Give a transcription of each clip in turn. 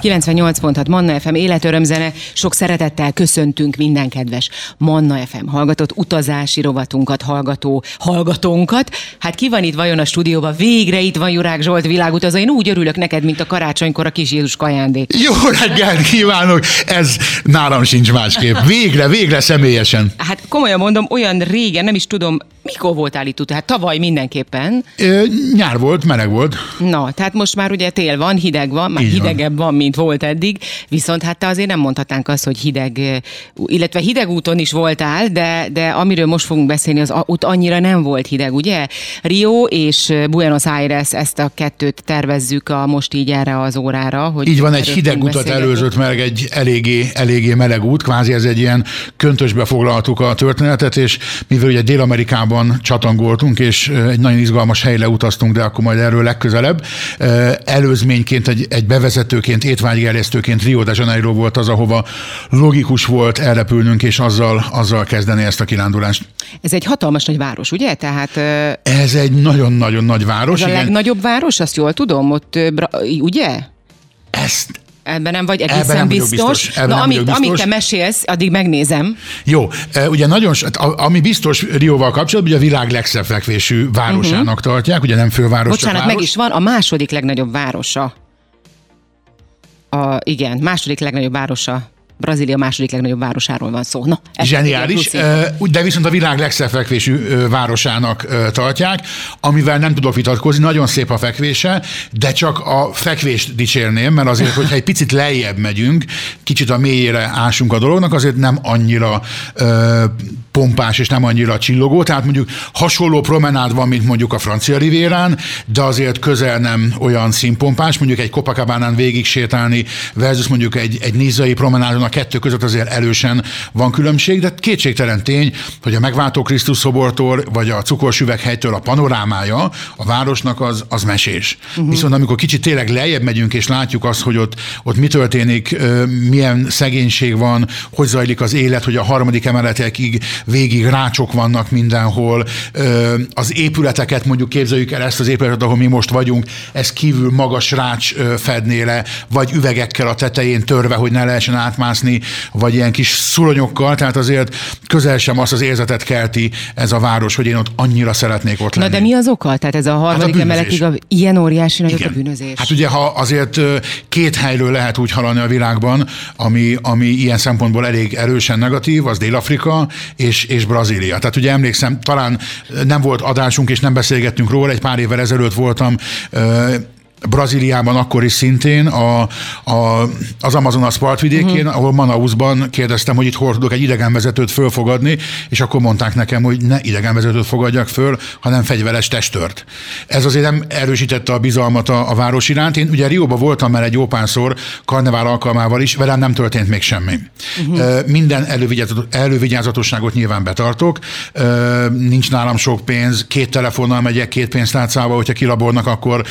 FM. 98.6 Manna FM életörömzene. Sok szeretettel köszöntünk minden kedves Manna FM hallgatott, utazási rovatunkat hallgató hallgatónkat. Hát ki van itt vajon a stúdióban? Végre itt van Jurák Zsolt világutazó. Én úgy örülök neked, mint a karácsonykor a kis Jézus ajándék. Jó reggelt kívánok! Ez nálam sincs másképp. Végre, végre személyesen. Hát komolyan mondom, olyan régen, nem is tudom, mikor voltál itt után? Hát tavaly mindenképpen. Ö, nyár volt, meleg volt. Na, tehát most már ugye tél van, hideg van, már Így van. hidegebb van, mint volt eddig, viszont hát te azért nem mondhatnánk azt, hogy hideg, illetve hideg úton is voltál, de, de amiről most fogunk beszélni, az ott annyira nem volt hideg, ugye? Rio és Buenos Aires, ezt a kettőt tervezzük a most így erre az órára. Hogy Így van, egy hideg utat előzött meg egy eléggé, eléggé meleg út, kvázi ez egy ilyen köntösbe foglaltuk a történetet, és mivel ugye Dél-Amerikában csatangoltunk, és egy nagyon izgalmas helyre utaztunk, de akkor majd erről legközelebb. Előzményként, egy, egy bevezetőként, étvágygerjesztőként Rio de Janeiro volt az, ahova logikus volt elrepülnünk, és azzal, azzal kezdeni ezt a kirándulást. Ez egy hatalmas nagy város, ugye? Tehát eh, Ez egy nagyon-nagyon nagy város. ez a igen. legnagyobb város, azt jól tudom, ott, ugye? Ezt Ebben nem vagy Ebben egészen nem biztos. biztos. Ebben Na, nem amit, vagyok amit biztos. te mesélsz, addig megnézem. Jó, ugye nagyon, ami biztos Rióval kapcsolatban, ugye a világ legszebb fekvésű városának uh-huh. tartják, ugye nem főváros, csak Bocsánat, város. meg is van a második legnagyobb városa. A, igen, második legnagyobb városa. Brazília második legnagyobb városáról van szó. Na, Zseniális, de viszont a világ legszebb fekvésű városának tartják, amivel nem tudok vitatkozni, nagyon szép a fekvése, de csak a fekvést dicsérném, mert azért, hogyha egy picit lejjebb megyünk, kicsit a mélyére ásunk a dolognak, azért nem annyira ö, pompás és nem annyira csillogó, tehát mondjuk hasonló promenád van, mint mondjuk a francia rivérán, de azért közel nem olyan színpompás, mondjuk egy Copacabánán végig sétálni versus mondjuk egy, egy nízai promenádon, a kettő között azért erősen van különbség, de kétségtelen tény, hogy a megváltó Krisztus szobortól, vagy a cukorsüveghelytől a panorámája a városnak az, az mesés. Uh-huh. Viszont amikor kicsit tényleg lejjebb megyünk, és látjuk azt, hogy ott, ott mi történik, milyen szegénység van, hogy zajlik az élet, hogy a harmadik emeletekig végig rácsok vannak mindenhol, az épületeket mondjuk képzeljük el ezt az épületet, ahol mi most vagyunk, ez kívül magas rács fedné le, vagy üvegekkel a tetején törve, hogy ne lehessen átmászni, vagy ilyen kis szulonyokkal, tehát azért közel sem azt az érzetet kelti ez a város, hogy én ott annyira szeretnék ott Na lenni. de mi az oka? Tehát ez a harmadik bűnözés. emeletig a, ilyen óriási nagy a bűnözés. Hát ugye, ha azért két helyről lehet úgy haladni a világban, ami, ami ilyen szempontból elég erősen negatív, az Dél-Afrika és, és Brazília. Tehát ugye emlékszem, talán nem volt adásunk, és nem beszélgettünk róla, egy pár évvel ezelőtt voltam Brazíliában akkor is szintén a, a, az Amazonas partvidékén, uh-huh. ahol Manausban kérdeztem, hogy itt hol tudok egy idegenvezetőt fölfogadni, és akkor mondták nekem, hogy ne idegenvezetőt fogadjak föl, hanem fegyveres testört. Ez azért nem erősítette a bizalmat a, a város iránt. Én ugye Rióba voltam már egy jó párszor, karnevál alkalmával is, velem nem történt még semmi. Uh-huh. Minden elővigyázat- elővigyázatosságot nyilván betartok, nincs nálam sok pénz, két telefonnal megyek, két pénztárcával, hogyha kilabornak, akkor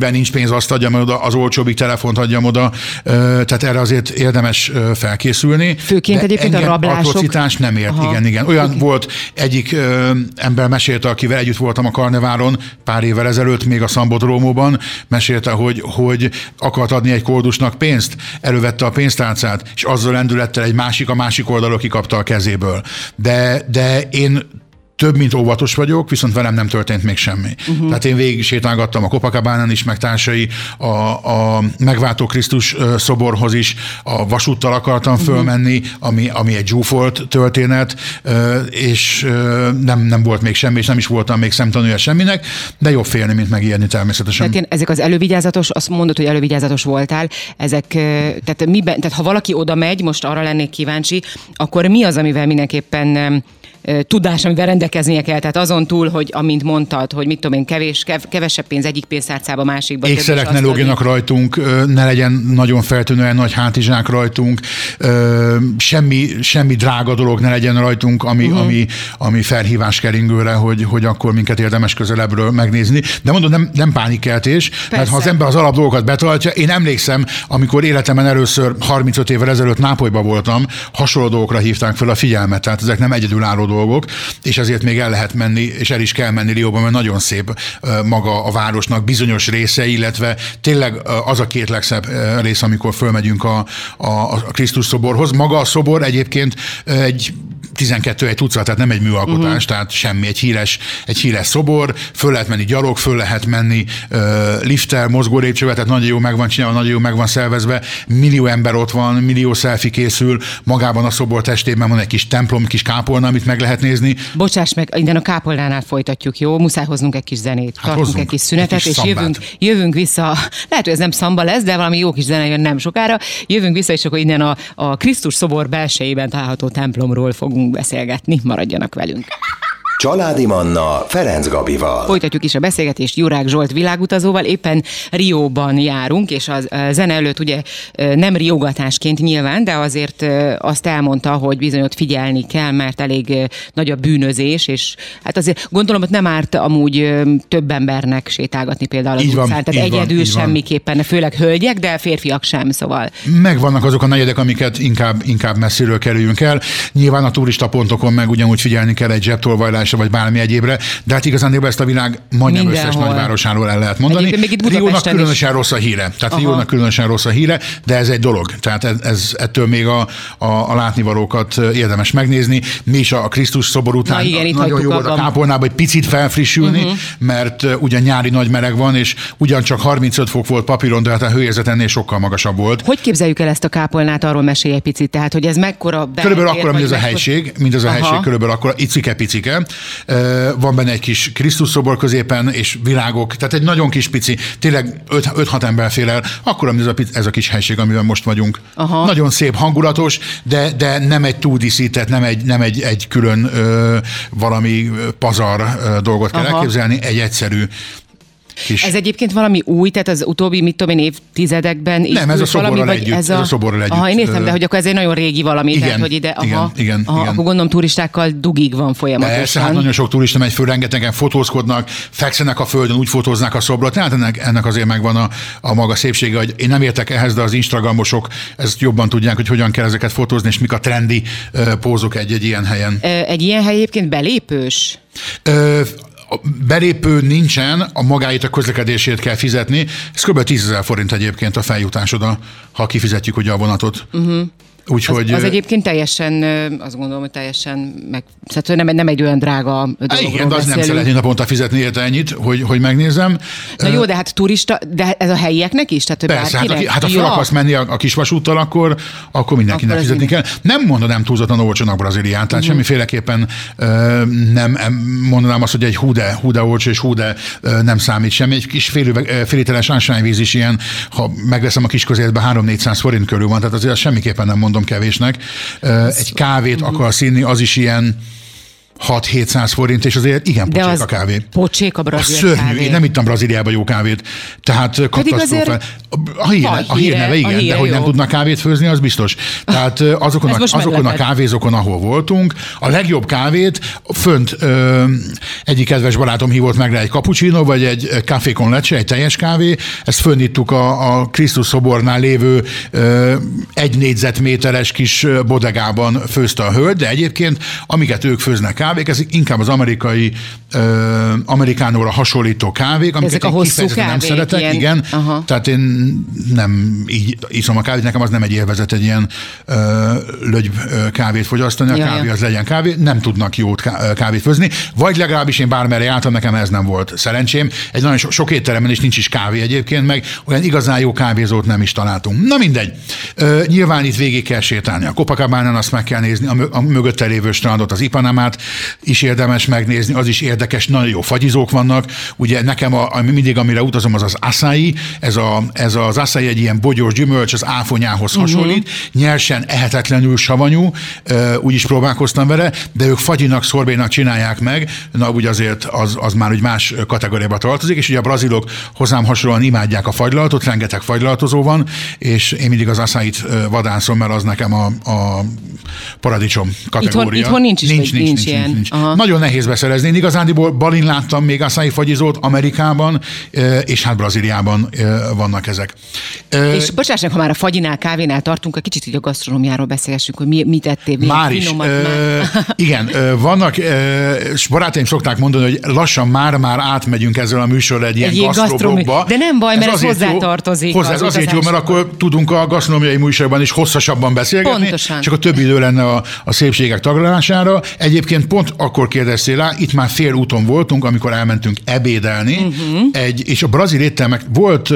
amiben nincs pénz, azt adjam oda, az olcsóbbik telefont adjam oda, tehát erre azért érdemes felkészülni. Főként De egyébként a rablások- Atrocitás nem ért, Aha. igen, igen. Olyan volt egyik ö, ember mesélte, akivel együtt voltam a karneválon pár évvel ezelőtt, még a Szambodrómóban, mesélte, hogy, hogy akart adni egy koldusnak pénzt, elővette a pénztárcát, és azzal lendülettel egy másik a másik oldalról kikapta a kezéből. De, de én több, mint óvatos vagyok, viszont velem nem történt még semmi. Uh-huh. Tehát én végig sétálgattam a Copacabánán is, meg társai, a, a megváltó Krisztus szoborhoz is, a vasúttal akartam uh-huh. fölmenni, ami, ami egy zsúfolt történet, és nem, nem volt még semmi, és nem is voltam még szemtanúja semminek, de jobb félni, mint megijedni természetesen. Tehát én, ezek az elővigyázatos, azt mondod, hogy elővigyázatos voltál, ezek, tehát, miben, tehát ha valaki oda megy, most arra lennék kíváncsi, akkor mi az, amivel mindenképpen tudás, amivel rendelkeznie kell. Tehát azon túl, hogy amint mondtad, hogy mit tudom én, kevés, kev, kevesebb pénz egyik pénztárcába, másikba. Ékszerek ne lógjanak rajtunk, ne legyen nagyon feltűnően nagy hátizsák rajtunk, semmi, semmi drága dolog ne legyen rajtunk, ami, uh-huh. ami, ami felhívás keringőre, hogy, hogy akkor minket érdemes közelebbről megnézni. De mondom, nem, nem pánikeltés, mert ha az ember az alap dolgokat betartja, én emlékszem, amikor életemben először 35 évvel ezelőtt Nápolyba voltam, hasonló dolgokra hívták fel a figyelmet, tehát ezek nem egyedülálló dolgok, és ezért még el lehet menni, és el is kell menni Rióba, mert nagyon szép maga a városnak bizonyos része, illetve tényleg az a két legszebb rész, amikor fölmegyünk a, a, a Krisztus szoborhoz. Maga a szobor egyébként egy 12 egy tucat, tehát nem egy műalkotás, uh-huh. tehát semmi, egy híres, egy híres szobor, föl lehet menni gyalog, föl lehet menni uh, lifter, mozgó lépcsővel, tehát nagyon jó meg van csinálva, nagyon jó meg van szervezve, millió ember ott van, millió selfie készül, magában a szobor testében van egy kis templom, kis kápolna, amit meg lehet nézni. Bocsáss meg, innen a kápolnánál folytatjuk, jó? Muszáj hoznunk egy kis zenét, hát tartunk egy kis szünetet, egy kis és jövünk, jövünk vissza, lehet, hogy ez nem szamba lesz, de valami jó kis zene jön nem sokára, jövünk vissza, és akkor innen a, a Krisztus szobor belsejében található templomról fogunk beszélgetni, maradjanak velünk. Családi Manna Ferenc Gabival. Folytatjuk is a beszélgetést Jurák Zsolt világutazóval. Éppen Rióban járunk, és a zene előtt ugye nem riogatásként nyilván, de azért azt elmondta, hogy bizony ott figyelni kell, mert elég nagy a bűnözés, és hát azért gondolom, hogy nem árt amúgy több embernek sétálgatni például az így van, utcán. Tehát így egyedül van, semmiképpen, főleg hölgyek, de férfiak sem, szóval. Megvannak azok a negyedek, amiket inkább, inkább messziről kerüljünk el. Nyilván a turista pontokon meg ugyanúgy figyelni kell egy zsebtolvajlás kutatásra, vagy bármi egyébre, de hát igazán ezt a világ majdnem Mindenhol. összes nagyvárosáról el lehet mondani. Riónak különösen is. rossz a híre. Tehát Riónak különösen rossz a híre, de ez egy dolog. Tehát ez, ez ettől még a, a, a látnivalókat érdemes megnézni. Mi is a Krisztus szobor után Na, igen, nagyon jó volt a kápolnában egy picit felfrissülni, uh-huh. mert ugyan nyári nagy meleg van, és ugyancsak 35 fok volt papíron, de hát a hőérzet ennél sokkal magasabb volt. Hogy képzeljük el ezt a kápolnát, arról mesélj egy picit, tehát hogy ez mekkora Körülbelül akkora, mint ez a helység, mint ez a helység, körülbelül akkora, icike-picike. Van benne egy kis Krisztus szobor középen, és virágok, tehát egy nagyon kis pici, tényleg 5-6 ember fél el, akkor ez a, ez a kis helység, amiben most vagyunk. Aha. Nagyon szép, hangulatos, de, de nem egy túldíszített, nem egy, nem egy, egy külön ö, valami pazar ö, dolgot kell Aha. elképzelni, egy egyszerű Kis... Ez egyébként valami új, tehát az utóbbi, mit tudom én, évtizedekben is Nem, ez a szoborral valami, együtt. Ez a, ez a szoborral együtt. Aha, én értem, de hogy akkor ez egy nagyon régi valami, igen, tehát hogy ide, aha, igen, igen, aha, igen. akkor gondolom turistákkal dugig van folyamatosan. Persze, hát nagyon sok turista megy föl, rengetegen fotózkodnak, fekszenek a földön, úgy fotóznak a szobrot, tehát ennek, ennek azért megvan a, a maga szépsége, hogy én nem értek ehhez, de az Instagramosok ezt jobban tudják, hogy hogyan kell ezeket fotózni, és mik a trendi uh, pózok egy-egy ilyen helyen. Egy ilyen hely egyébként belépős? Ö, a belépő nincsen, a magáit a közlekedését kell fizetni. Ez kb. 10 ezer forint egyébként a feljutás oda, ha kifizetjük ugye a vonatot. Uh-huh. Úgyhogy, az, az egyébként teljesen, azt gondolom, hogy teljesen meg, tehát nem, nem egy olyan drága dolog. Igen, de az nem szeretné naponta fizetni érte ennyit, hogy, hogy megnézem. Na jó, de hát turista, de ez a helyieknek is? Tehát Persze, hát, a, hát ha fel akarsz menni a, a kisvasúttal, akkor, akkor mindenkinek akkor fizetni kell. Nem mondanám túlzottan olcsónak Brazíliát, tehát uh-huh. semmiféleképpen nem mondanám azt, hogy egy húde, húde olcsó és húde nem számít semmi. Egy kis féliteles ásványvíz is ilyen, ha megveszem a kis 3-400 forint körül van, tehát azért semmiképpen nem mondom kevésnek. Egy kávét akarsz inni, az is ilyen 6-700 forint, és azért igen pocsék az a kávé. Pocsék a brazil a szörnyű, kávé. én nem ittam Brazíliában jó kávét. Tehát katasztrófa. A, hír, a, hírneve, igen, a híre de hogy jó. nem tudnak kávét főzni, az biztos. Tehát azokon, a, azokon a kávézókon, ahol voltunk, a legjobb kávét fönt ö, egyik kedves barátom hívott meg rá egy cappuccino, vagy egy café con leche, egy teljes kávé. Ezt fönnittuk a, a Krisztus szobornál lévő ö, egy négyzetméteres kis bodegában főzte a hölgy, de egyébként amiket ők főznek kávék, ezek inkább az amerikai ö, amerikánóra hasonlító kávék, amiket ezek a hosszú kávék, nem szeretek, ilyen... igen. Aha. Tehát én nem így iszom a kávét, nekem az nem egy élvezet egy ilyen ö, lögy kávét fogyasztani, a ja, kávé az legyen kávé, nem tudnak jót kávét főzni, vagy legalábbis én bármerre jártam, nekem ez nem volt szerencsém. Egy nagyon so, sok étteremben is nincs is kávé egyébként, meg olyan igazán jó kávézót nem is találtunk. Na mindegy. Ö, nyilván itt végig kell sétálni. A Copacabana azt meg kell nézni, a, a mögötte lévő strandot, az Ipanamát, is érdemes megnézni, az is érdekes, nagyon jó fagyizók vannak. Ugye nekem a, a, mindig, amire utazom, az az acai, ez, a, ez az acai egy ilyen bogyós gyümölcs, az áfonyához uh-huh. hasonlít, nyersen, ehetetlenül savanyú, úgy is próbálkoztam vele, de ők fagyinak, szorbénak csinálják meg, na úgy azért az, az már úgy más kategóriába tartozik, és ugye a brazilok hozzám hasonlóan imádják a fagylalatot, rengeteg fagylalatozó van, és én mindig az aszáit vadánszom, mert az nekem a, a paradicsom kategória. Itthon, itthon nincs is, nincs, nincs, nincs, nincs, ilyen. Nincs. Nagyon nehéz beszerezni. Én igazándiból balin láttam még acai fagyizót Amerikában, és hát Brazíliában vannak ezek. És bocsássak, ha már a fagyinál, kávénál tartunk, egy kicsit így a gasztronómiáról beszélgessünk, hogy mi, mit ettél, már is. Finomat, már. igen, vannak, és barátaim szokták mondani, hogy lassan már-már átmegyünk ezzel a műsorral egy, egy ilyen gasztrobokba. De nem baj, mert ez, ez hozzátartozik. Hozzá, ez azért jó, mert akkor tudunk a gasztronómiai műsorban is hosszasabban beszélgetni. Pontosan. Csak a többi idő lenne a, a szépségek taglalására. Egyébként pont akkor kérdeztél rá, itt már fél úton voltunk, amikor elmentünk ebédelni, uh-huh. egy, és a brazil éttermek, volt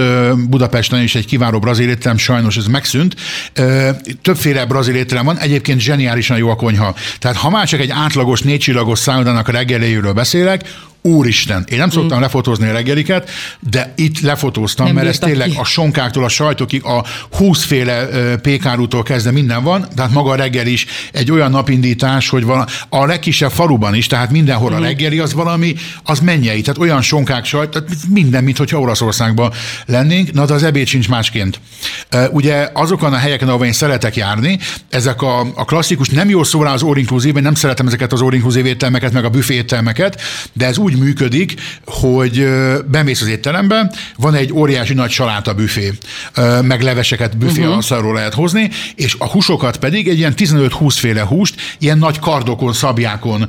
Budapesten is egy kiváló brazil étterem, sajnos ez megszűnt. Többféle brazil étterem van, egyébként zseniálisan jó a konyha. Tehát ha már csak egy átlagos négycsillagos szállodának a reggeléjéről beszélek, Úristen, én nem szoktam mm. lefotózni a reggeliket, de itt lefotóztam, nem mert ez tényleg ki. a sonkáktól a sajtokig, a húszféle pékárútól kezdve minden van, tehát maga a reggel is egy olyan napindítás, hogy van a legkisebb faluban is, tehát mindenhol mm. a reggeli az valami, az mennyei, tehát olyan sonkák sajt, tehát minden, mint hogyha Olaszországban lennénk, na de az ebéd sincs másként. Ugye azokon a helyeken, ahol én szeretek járni, ezek a, a klasszikus, nem jó szó rá az all inclusive, nem szeretem ezeket az all inclusive éttermeket, meg a büfé éttermeket, de ez úgy úgy működik, hogy bemész az étterembe, van egy óriási nagy saláta büfé, meg leveseket büfé uh-huh. asztalról lehet hozni, és a húsokat pedig egy ilyen 15-20 féle húst ilyen nagy kardokon, szabjákon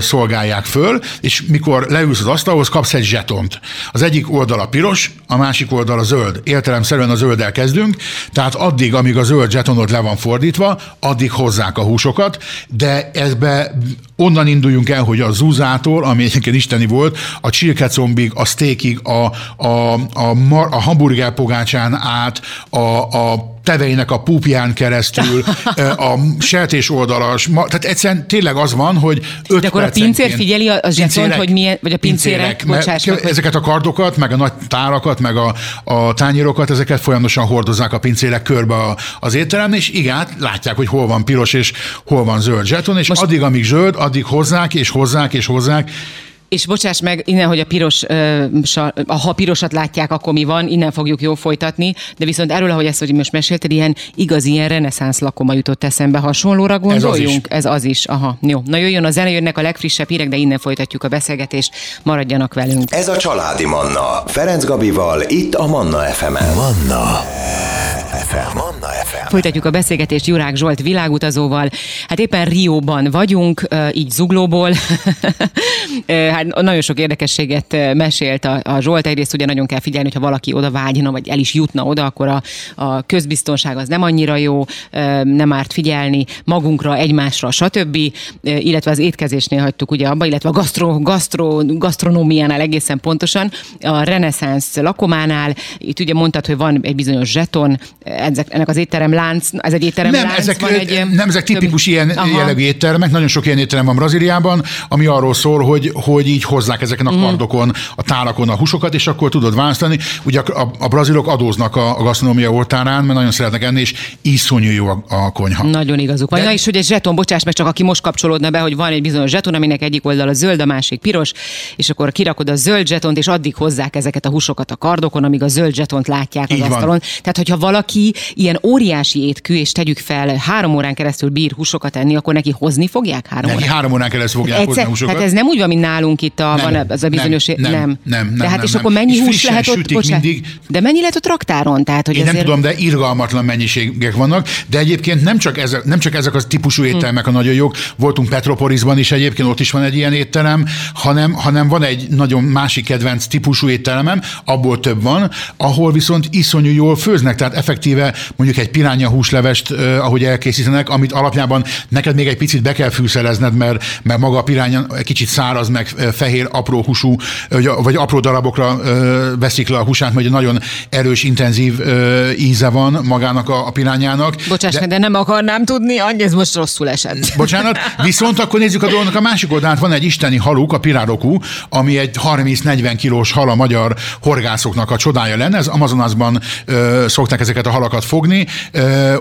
szolgálják föl, és mikor leülsz az asztalhoz, kapsz egy zsetont. Az egyik oldala piros, a másik oldala zöld. Értelemszerűen a zölddel kezdünk, tehát addig, amíg a zöld zsetonod le van fordítva, addig hozzák a húsokat, de ezbe onnan induljunk el, hogy a zúzától, ami egyébként isteni volt, a csirkecombig, a steakig, a, a, a, mar, a hamburger pogácsán át, a, a teveinek a púpján keresztül, a sertés oldalas, tehát egyszerűen tényleg az van, hogy öt De akkor a pincér figyeli a zsetont, hogy milyen, vagy a pincérek, bocsáss meg, Ezeket a kardokat, meg a nagy tárakat, meg a, a tányérokat, ezeket folyamatosan hordozzák a pincérek körbe a, az étterem, és igen, látják, hogy hol van piros és hol van zöld zseton, és Most... addig, amíg zöld, addig hozzák, és hozzák, és hozzák, és bocsáss meg, innen, hogy a piros, ha pirosat látják, akkor mi van, innen fogjuk jó folytatni, de viszont erről, ahogy ezt, hogy most mesélted, ilyen igazi ilyen reneszánsz lakoma jutott eszembe. Hasonlóra gondoljunk? Ez az is. Ez az is. Aha, jó. Na jöjjön a zene, jönnek a legfrissebb hírek, de innen folytatjuk a beszélgetést. Maradjanak velünk. Ez a Családi Manna. Ferenc Gabival, itt a Manna FM-en. Manna. FM. Manna FM. Folytatjuk a beszélgetést Jurák Zsolt világutazóval. Hát éppen Rióban vagyunk, így zuglóból. hát nagyon sok érdekességet mesélt a, a Zsolt. Egyrészt ugye nagyon kell figyelni, hogyha valaki oda vágyna, vagy el is jutna oda, akkor a, a közbiztonság az nem annyira jó, nem árt figyelni magunkra, egymásra, stb. Illetve az étkezésnél hagytuk ugye abba, illetve a gasztro, gasztro, gasztronómiánál egészen pontosan, a reneszánsz lakománál. Itt ugye mondtad, hogy van egy bizonyos zseton, ezek, ennek az étterem lánc, ez egy étterem nem, lánc, ezek, van egy, nem, ezek tipikus több... ilyen Aha. jellegű éttermek, nagyon sok ilyen étterem van Brazíliában, ami arról szól, hogy, hogy így hozzák ezeken a mhm. kardokon, a tálakon a húsokat, és akkor tudod választani. Ugye a, a, a brazilok adóznak a, a gasztronómia oltárán, mert nagyon szeretnek enni, és iszonyú jó a, a konyha. Nagyon igazuk van. De... Na és hogy egy zseton, bocsáss meg csak, aki most kapcsolódna be, hogy van egy bizonyos zseton, aminek egyik oldala zöld, a másik piros, és akkor kirakod a zöld zsetont, és addig hozzák ezeket a húsokat a kardokon, amíg a zöld zsetont látják az asztalon. Tehát, hogyha valaki ilyen óriási étkű, és tegyük fel, három órán keresztül bír húsokat enni, akkor neki hozni fogják három neki órán? három órán keresztül fogják Egyszer, hozni húsokat. Hát ez nem úgy van, mint nálunk itt a, nem, van az a bizonyos... Nem, nem, nem. nem, nem Tehát és nem. akkor mennyi és hús lehet ott? Bocsánat, mindig. De mennyi lehet ott raktáron? Tehát, hogy Én azért... nem tudom, de irgalmatlan mennyiségek vannak, de egyébként nem csak ezek, nem csak ezek az típusú hm. éttermek a nagyon jók, voltunk Petropolisban is egyébként, ott is van egy ilyen étterem, hanem, hanem van egy nagyon másik kedvenc típusú étteremem, abból több van, ahol viszont iszonyú jól főznek, tehát effektíve mondjuk egy piránya húslevest, eh, ahogy elkészítenek, amit alapjában neked még egy picit be kell fűszelezned, mert, mert maga a piránya egy kicsit száraz, meg fehér, apró húsú, vagy, apró darabokra veszik le a húsát, mert nagyon erős, intenzív íze van magának a, a pirányának. Bocsáss de, de nem akarnám tudni, annyi ez most rosszul esett. Bocsánat, viszont akkor nézzük a dolognak a másik oldalát. Van egy isteni haluk, a pirárokú, ami egy 30-40 kilós hal a magyar horgászoknak a csodája lenne. Ez Amazonasban ö, szokták ezeket a halakat fogni,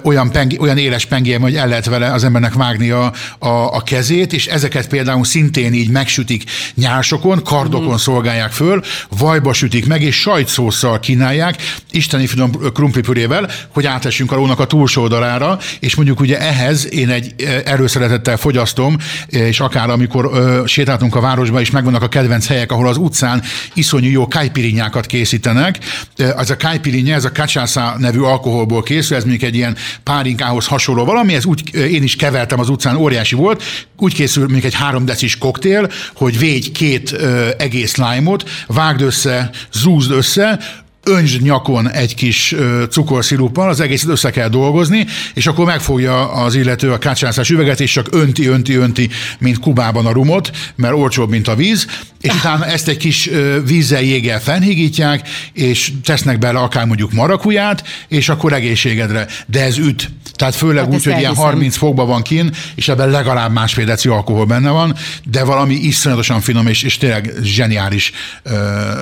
olyan, pengi, olyan éles pengéje, hogy el lehet vele az embernek vágni a, a, a kezét, és ezeket például szintén így megsütik nyársokon, kardokon mm. szolgálják föl, vajba sütik meg, és sajtszószal kínálják, isteni finom krumplipürével, hogy átessünk a lónak a túlsó oldalára, és mondjuk ugye ehhez én egy erőszeretettel fogyasztom, és akár amikor ö, sétáltunk a városba, és megvannak a kedvenc helyek, ahol az utcán iszonyú jó kájpirinyákat készítenek. Ez a kájpirinye, ez a kacsásza nevű alkoholból készül, ez mondjuk egy ilyen párinkához hasonló valami, ez úgy én is kevertem az utcán, óriási volt, úgy készül mondjuk egy három decis koktél, hogy végy két ö, egész lájmot, vágd össze, zúzd össze, öntsd nyakon egy kis cukorsziruppal, az egészet össze kell dolgozni, és akkor megfogja az illető a kácsászás üveget, és csak önti, önti, önti, mint Kubában a rumot, mert olcsóbb, mint a víz, és utána ezt egy kis vízzel, jéggel fennhigítják, és tesznek bele akár mondjuk marakuját, és akkor egészségedre. De ez üt. Tehát főleg hát úgy, hogy ilyen 30 fokban van kin, és ebben legalább másfél deci alkohol benne van, de valami iszonyatosan finom, és, és tényleg zseniális uh,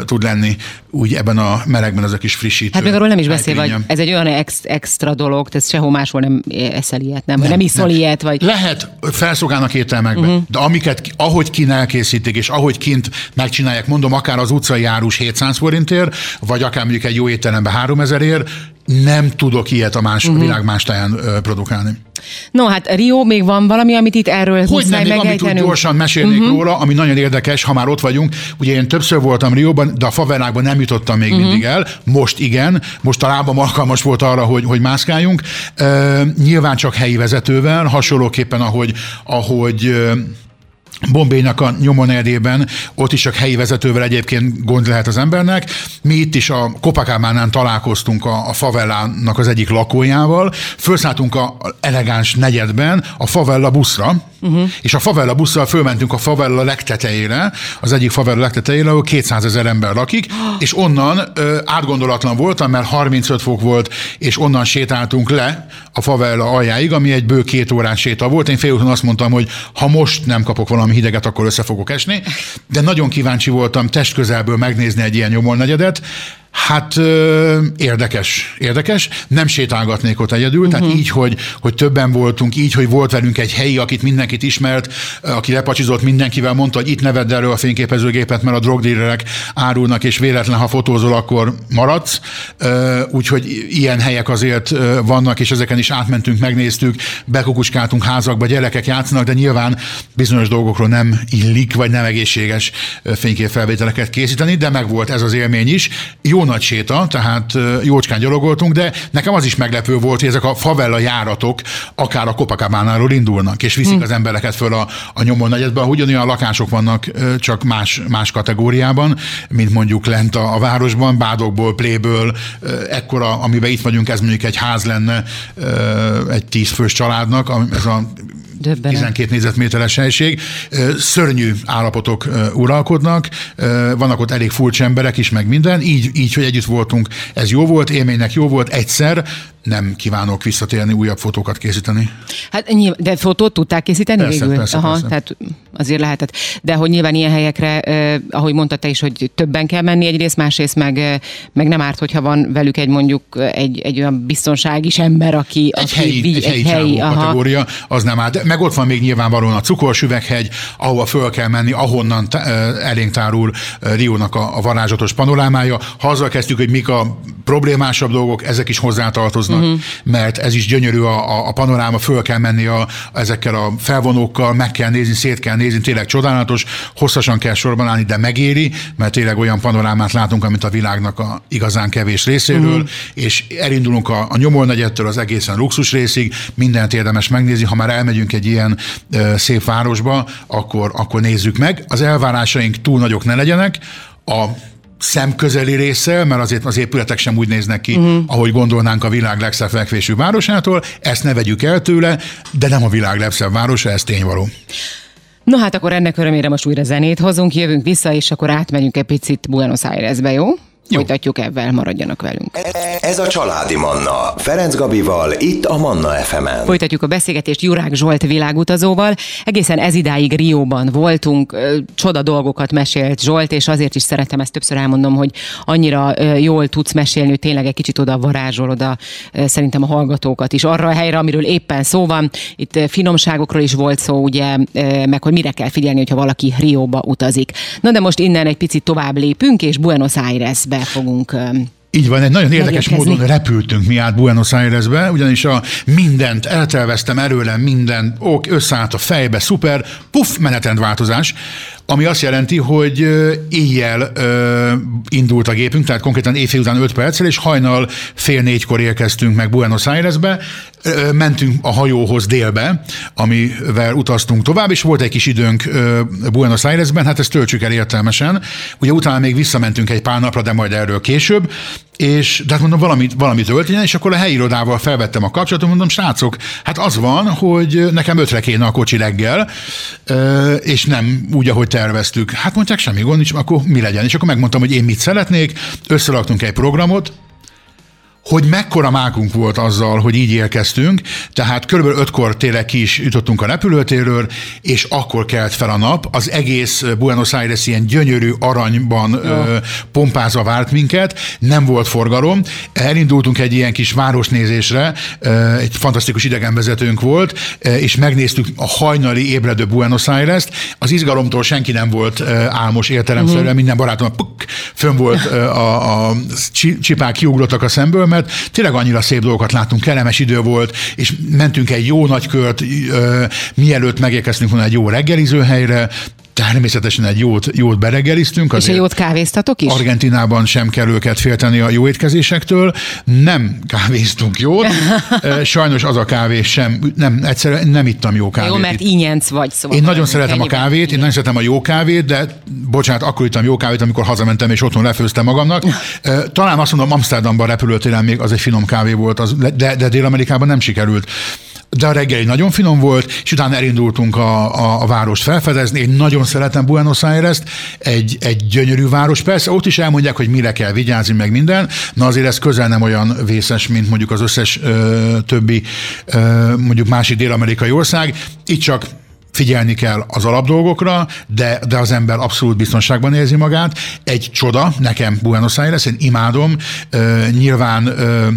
tud lenni úgy ebben a melegben ez a kis frissítő. Hát még arról nem is beszél, hogy ez egy olyan ex, extra dolog, tehát sehol máshol nem eszel ilyet, nem, nem, nem iszol nem. ilyet, vagy... Lehet, felszolgálnak ételmekbe, uh-huh. de amiket, ahogy kint elkészítik, és ahogy kint megcsinálják, mondom, akár az utcai árus 700 forintért, vagy akár mondjuk egy jó étterembe 3000 ér, nem tudok ilyet a más, uh-huh. világ más táján ö, produkálni. No, hát Rio, még van valami, amit itt erről Hogy nem, még amit úgy gyorsan mesélnék uh-huh. róla, ami nagyon érdekes, ha már ott vagyunk. Ugye én többször voltam Rióban, de a favelákban nem jutottam még uh-huh. mindig el. Most igen, most a lábam alkalmas volt arra, hogy, hogy mászkáljunk. Uh, nyilván csak helyi vezetővel, hasonlóképpen, ahogy, ahogy Bombénak a nyomon ott is csak helyi vezetővel egyébként gond lehet az embernek. Mi itt is a Kopakámánán találkoztunk a, a favellának az egyik lakójával, felszálltunk a elegáns negyedben a favella buszra, uh-huh. és a favella busszal fölmentünk a favella legtetejére, az egyik favella legtetejére, ahol 200 ezer ember lakik, és onnan ö, átgondolatlan voltam, mert 35 fok volt, és onnan sétáltunk le a favella aljáig, ami egy bő két órás séta volt. Én félúton azt mondtam, hogy ha most nem kapok valami hideget, akkor össze fogok esni, de nagyon kíváncsi voltam testközelből megnézni egy ilyen nyomolnegyedet, Hát ö, érdekes, érdekes. Nem sétálgatnék ott egyedül, uh-huh. tehát mhm. így, hogy, hogy többen voltunk, így, hogy volt velünk egy helyi, akit mindenkit ismert, aki lepacsizott mindenkivel, mondta, hogy itt nevedd erről a fényképezőgépet, mert a drogdílerek árulnak, és véletlen, ha fotózol, akkor maradsz. Úgyhogy ilyen helyek azért vannak, és ezeken is átmentünk, megnéztük, bekukucskáltunk házakba, gyerekek játszanak, de nyilván bizonyos dolgokról nem illik, vagy nem egészséges fényképfelvételeket készíteni, de megvolt ez az élmény is. Jó nagy séta, tehát jócskán gyalogoltunk, de nekem az is meglepő volt, hogy ezek a favella járatok akár a Copacabánáról indulnak, és viszik hmm. az embereket föl a, a nyomon negyedbe, ugyanolyan lakások vannak, csak más, más kategóriában, mint mondjuk lent a, a városban, bádokból, pléből, ekkora, amiben itt vagyunk, ez mondjuk egy ház lenne egy tízfős családnak, ez a Döbbenet. 12 négyzetméteres helység. Szörnyű állapotok uralkodnak, vannak ott elég furcsa emberek is, meg minden. Így, így, hogy együtt voltunk, ez jó volt, élménynek jó volt egyszer, nem kívánok visszatérni, újabb fotókat készíteni. Hát nyilván, de fotót tudták készíteni persze, végül? Persze, Aha, persze. tehát azért lehetett. De hogy nyilván ilyen helyekre, eh, ahogy mondta te is, hogy többen kell menni egyrészt, másrészt meg, eh, meg nem árt, hogyha van velük egy mondjuk egy, egy olyan biztonságis ember, aki... Egy aki helyi, egy, egy helyi, helyi kategória, az nem. De meg ott van még nyilvánvalóan a cukorsüveghegy, ahova föl kell menni, ahonnan t- elénk tárul Riónak a, a varázsatos panorámája. Ha azzal kezdtük, hogy mik a problémásabb dolgok, ezek is hozzátartoznak, uh-huh. mert ez is gyönyörű a, a panoráma, föl kell menni a, ezekkel a felvonókkal, meg kell nézni, szét kell nézni, tényleg csodálatos, hosszasan kell sorban állni, de megéri, mert tényleg olyan panorámát látunk, amit a világnak a igazán kevés részéről, uh-huh. és elindulunk a, a nyomolnegyettől az egészen luxus részig, mindent érdemes megnézni, ha már elmegyünk egy ilyen ö, szép városba, akkor, akkor nézzük meg. Az elvárásaink túl nagyok ne legyenek, a szemközeli része, mert azért az épületek sem úgy néznek ki, uh-huh. ahogy gondolnánk a világ legszebb fekvésű városától, ezt ne vegyük el tőle, de nem a világ legszebb városa, ez tényvaló. No hát akkor ennek örömére most újra zenét hozunk, jövünk vissza, és akkor átmegyünk egy picit Buenos Airesbe, jó? Jó. Folytatjuk ebben, maradjanak velünk. Ez a Családi Manna. Ferenc Gabival, itt a Manna fm -en. Folytatjuk a beszélgetést Jurák Zsolt világutazóval. Egészen ez idáig Rióban voltunk, csoda dolgokat mesélt Zsolt, és azért is szeretem ezt többször elmondom, hogy annyira jól tudsz mesélni, hogy tényleg egy kicsit oda varázsolod a, szerintem a hallgatókat is arra a helyre, amiről éppen szó van. Itt finomságokról is volt szó, ugye, meg hogy mire kell figyelni, hogyha valaki Rióba utazik. Na de most innen egy picit tovább lépünk, és Buenos Airesbe be fogunk így van, egy nagyon érdekes módon repültünk mi át Buenos Airesbe, ugyanis a mindent elterveztem erőlem, minden ok, összeállt a fejbe, szuper, puff, menetrendváltozás, ami azt jelenti, hogy éjjel ö, indult a gépünk, tehát konkrétan éjfél után 5 perccel, és hajnal fél négykor érkeztünk meg Buenos Airesbe, ö, mentünk a hajóhoz délbe, amivel utaztunk tovább, és volt egy kis időnk ö, Buenos Airesben, hát ezt töltsük el értelmesen. Ugye utána még visszamentünk egy pár napra, de majd erről később, és de hát mondom, valamit, valamit öltjen, és akkor a helyi irodával felvettem a kapcsolatot, mondom, srácok, hát az van, hogy nekem ötre kéne a kocsi reggel, és nem úgy, ahogy terveztük. Hát mondták, semmi gond nincs, akkor mi legyen. És akkor megmondtam, hogy én mit szeretnék, összeraktunk egy programot, hogy mekkora mákunk volt azzal, hogy így érkeztünk, tehát körülbelül ötkor tényleg ki is jutottunk a repülőtérről, és akkor kelt fel a nap. Az egész Buenos Aires ilyen gyönyörű aranyban ö, pompázva várt minket, nem volt forgalom. Elindultunk egy ilyen kis városnézésre, ö, egy fantasztikus idegenvezetőnk volt, ö, és megnéztük a hajnali ébredő Buenos Aires-t. Az izgalomtól senki nem volt ö, álmos értelemszerűen, uh-huh. minden barátom puk, fönn volt ö, a, a csipák kiugrottak a szemből, mert tényleg annyira szép dolgokat láttunk, kellemes idő volt, és mentünk egy jó nagy kört, mielőtt megérkeztünk volna egy jó reggeliző helyre, természetesen egy jót, jót bereggeliztünk. És egy jót kávéztatok is? Argentinában sem kell őket félteni a jó étkezésektől. Nem kávéztunk jót. Sajnos az a kávé sem, nem, egyszerűen nem ittam jó kávét. Jó, mert ínyenc vagy. Szóval én nagyon szeretem a kávét, én nagyon szeretem a jó kávét, de bocsánat, akkor ittam jó kávét, amikor hazamentem és otthon lefőztem magamnak. Talán azt mondom, Amsterdamban repülőtéren még az egy finom kávé volt, az, de, de Dél-Amerikában nem sikerült de a reggeli nagyon finom volt, és utána elindultunk a, a, a várost felfedezni. Én nagyon szeretem Buenos Aires-t, egy, egy gyönyörű város. Persze ott is elmondják, hogy mire kell vigyázni, meg minden, na azért ez közel nem olyan vészes, mint mondjuk az összes ö, többi ö, mondjuk másik dél-amerikai ország. Itt csak figyelni kell az alapdolgokra, de, de az ember abszolút biztonságban érzi magát. Egy csoda, nekem Buenos Aires, én imádom, ö, nyilván ö,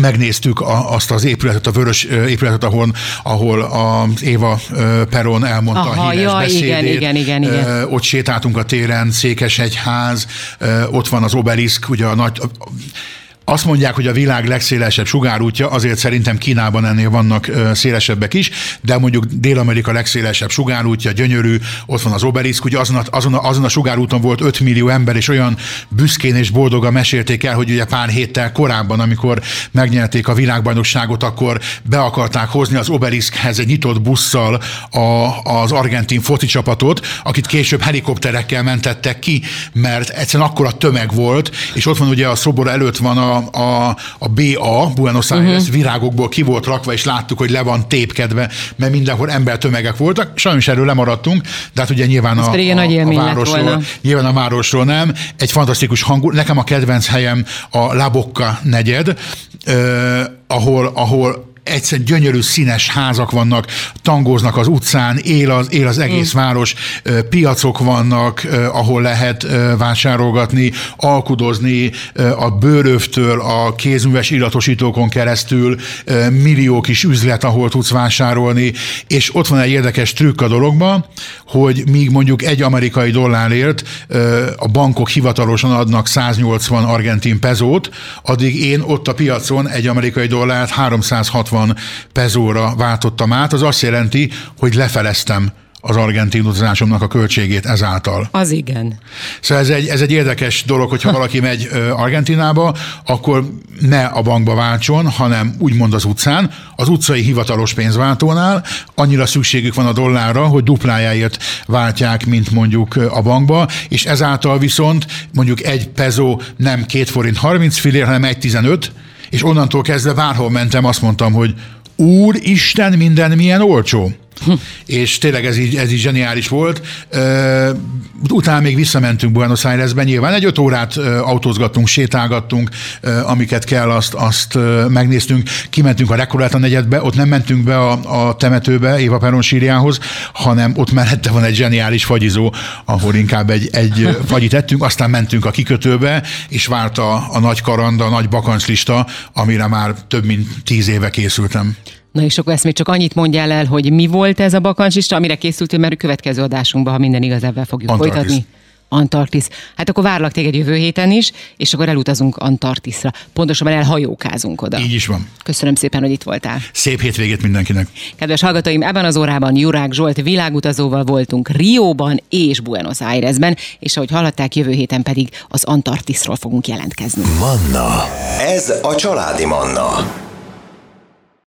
megnéztük a, azt az épületet, a vörös épületet, ahol, ahol az Éva Peron elmondta Aha, a híres jaj, beszédét. Igen, igen, igen, igen. Ott sétáltunk a téren, Székesegyház, ott van az obeliszk, ugye a nagy azt mondják, hogy a világ legszélesebb sugárútja, azért szerintem Kínában ennél vannak szélesebbek is, de mondjuk Dél-Amerika legszélesebb sugárútja, gyönyörű, ott van az obeliszk, ugye azon a, azon, a, azon a sugárúton volt 5 millió ember, és olyan büszkén és boldogan mesélték el, hogy ugye pár héttel korábban, amikor megnyerték a világbajnokságot, akkor be akarták hozni az obeliszkhez egy nyitott busszal a, az argentin foci csapatot, akit később helikopterekkel mentettek ki, mert egyszerűen akkora tömeg volt, és ott van ugye a szobor előtt van a a, a, BA, Buenos Aires uh-huh. virágokból ki volt rakva, és láttuk, hogy le van tépkedve, mert mindenhol embertömegek voltak. Sajnos erről lemaradtunk, de hát ugye nyilván a, a, a, városról, nyilván a városról nem. Egy fantasztikus hangú, nekem a kedvenc helyem a Labocca negyed, eh, ahol, ahol egyszer gyönyörű színes házak vannak, tangóznak az utcán, él az, él az egész mm. város, piacok vannak, ahol lehet vásárolgatni, alkudozni a bőrövtől, a kézműves illatosítókon keresztül, millió kis üzlet, ahol tudsz vásárolni, és ott van egy érdekes trükk a dologban, hogy míg mondjuk egy amerikai dollárért a bankok hivatalosan adnak 180 argentin pezót, addig én ott a piacon egy amerikai dollárt 360 60 pezóra váltottam át, az azt jelenti, hogy lefeleztem az argentin utazásomnak a költségét ezáltal. Az igen. Szóval ez egy, ez egy érdekes dolog, hogyha valaki megy Argentinába, akkor ne a bankba váltson, hanem úgymond az utcán, az utcai hivatalos pénzváltónál annyira szükségük van a dollárra, hogy duplájáért váltják, mint mondjuk a bankba, és ezáltal viszont mondjuk egy pezó nem két forint 30 fillér, hanem egy 15, és onnantól kezdve bárhol mentem, azt mondtam, hogy Úr Isten, minden milyen olcsó. és tényleg ez így, ez így zseniális volt. Utána még visszamentünk Buenos Airesben, nyilván egy öt órát autózgattunk, sétálgattunk, amiket kell, azt, azt megnéztünk. Kimentünk a Recoleta negyedbe, ott nem mentünk be a, a temetőbe, Éva Peron sírjához, hanem ott mellette van egy zseniális fagyizó, ahol inkább egy, egy fagyit ettünk, aztán mentünk a kikötőbe, és várt a, a nagy karanda, a nagy bakancslista, amire már több mint tíz éve készültem. Na és akkor ezt még csak annyit mondjál el, hogy mi volt ez a bakancsista, amire készültél, mert a következő adásunkban, ha minden igaz, ebben fogjuk Antarktisz. folytatni. Antarktisz. Hát akkor várlak téged jövő héten is, és akkor elutazunk Antarktiszra. Pontosabban elhajókázunk oda. Így is van. Köszönöm szépen, hogy itt voltál. Szép hétvégét mindenkinek. Kedves hallgatóim, ebben az órában Jurák Zsolt világutazóval voltunk Rióban és Buenos Airesben, és ahogy hallották, jövő héten pedig az Antarktiszról fogunk jelentkezni. Manna. Ez a családi Manna.